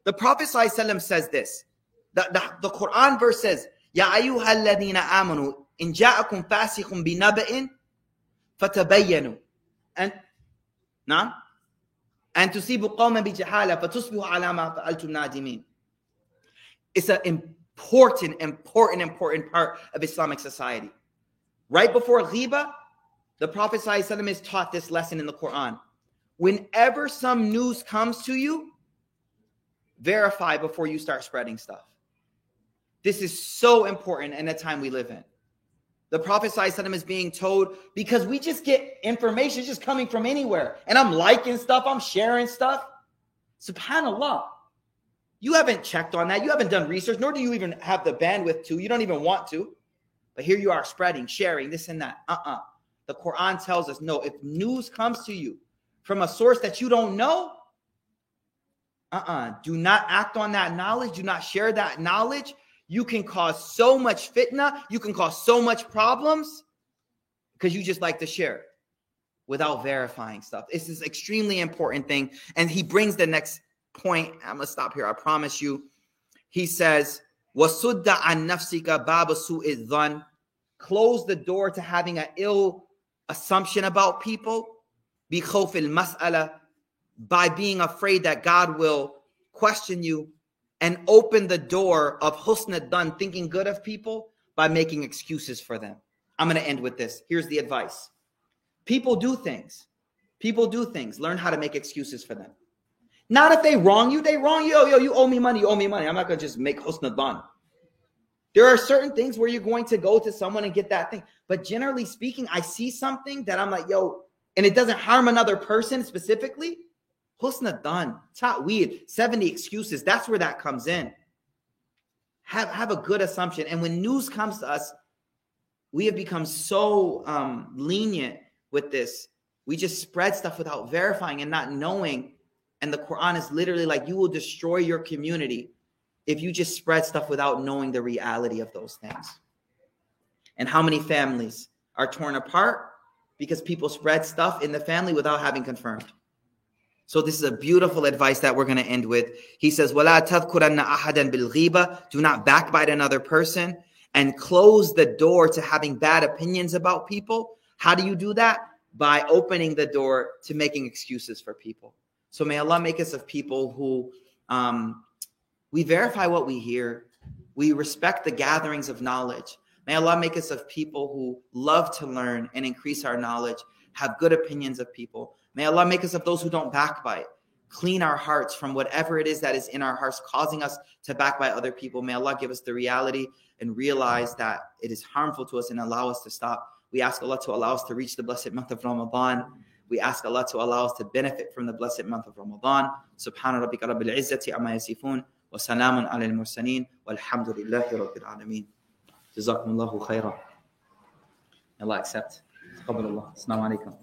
The Prophet ﷺ says this. The, the, the Quran verse says, يا أيها الذين آمنوا إن جاءكم فاسق بنبأ فتبينوا أن نعم أن تصيبوا قوما بجهالة فتصبحوا على ما فعلتم نادمين It's an important, important, important part of Islamic society. Right before ghiba, the Prophet ﷺ is taught this lesson in the Quran. Whenever some news comes to you, verify before you start spreading stuff. This is so important in the time we live in. The Prophet is being told because we just get information just coming from anywhere. And I'm liking stuff, I'm sharing stuff. SubhanAllah. You haven't checked on that. You haven't done research, nor do you even have the bandwidth to. You don't even want to. But here you are spreading, sharing this and that. Uh uh-uh. uh The Quran tells us no, if news comes to you from a source that you don't know, uh-uh. Do not act on that knowledge. Do not share that knowledge. You can cause so much fitna. You can cause so much problems because you just like to share without verifying stuff. This is extremely important thing. And he brings the next point. I'm gonna stop here. I promise you. He says, "Wasudda an nafsika baba su'idhan." Close the door to having an ill assumption about people. Mas'ala by being afraid that God will question you and open the door of husn al-dhann thinking good of people by making excuses for them. I'm going to end with this. Here's the advice. People do things. People do things. Learn how to make excuses for them. Not if they wrong you, they wrong you. Yo, yo, you owe me money, you owe me money. I'm not going to just make husn al-dhann. There are certain things where you're going to go to someone and get that thing. But generally speaking, I see something that I'm like, yo, and it doesn't harm another person specifically. Husn al-dhann. weird. 70 excuses. That's where that comes in. Have, have a good assumption. And when news comes to us, we have become so um, lenient with this. We just spread stuff without verifying and not knowing. And the Quran is literally like, you will destroy your community if you just spread stuff without knowing the reality of those things. And how many families are torn apart because people spread stuff in the family without having confirmed. So this is a beautiful advice that we're going to end with. He says, "Wala ahadan. Do not backbite another person and close the door to having bad opinions about people. How do you do that? By opening the door to making excuses for people. So may Allah make us of people who um, we verify what we hear. We respect the gatherings of knowledge. May Allah make us of people who love to learn and increase our knowledge, have good opinions of people. May Allah make us of those who don't backbite. Clean our hearts from whatever it is that is in our hearts, causing us to backbite other people. May Allah give us the reality and realize that it is harmful to us and allow us to stop. We ask Allah to allow us to reach the blessed month of Ramadan. We ask Allah to allow us to benefit from the blessed month of Ramadan. Subhana rabbika rabbil izzati amma yasifun وسلام على المرسلين والحمد لله رب العالمين. جزاكم الله خيرا. الله accept. تقبل الله. السلام عليكم.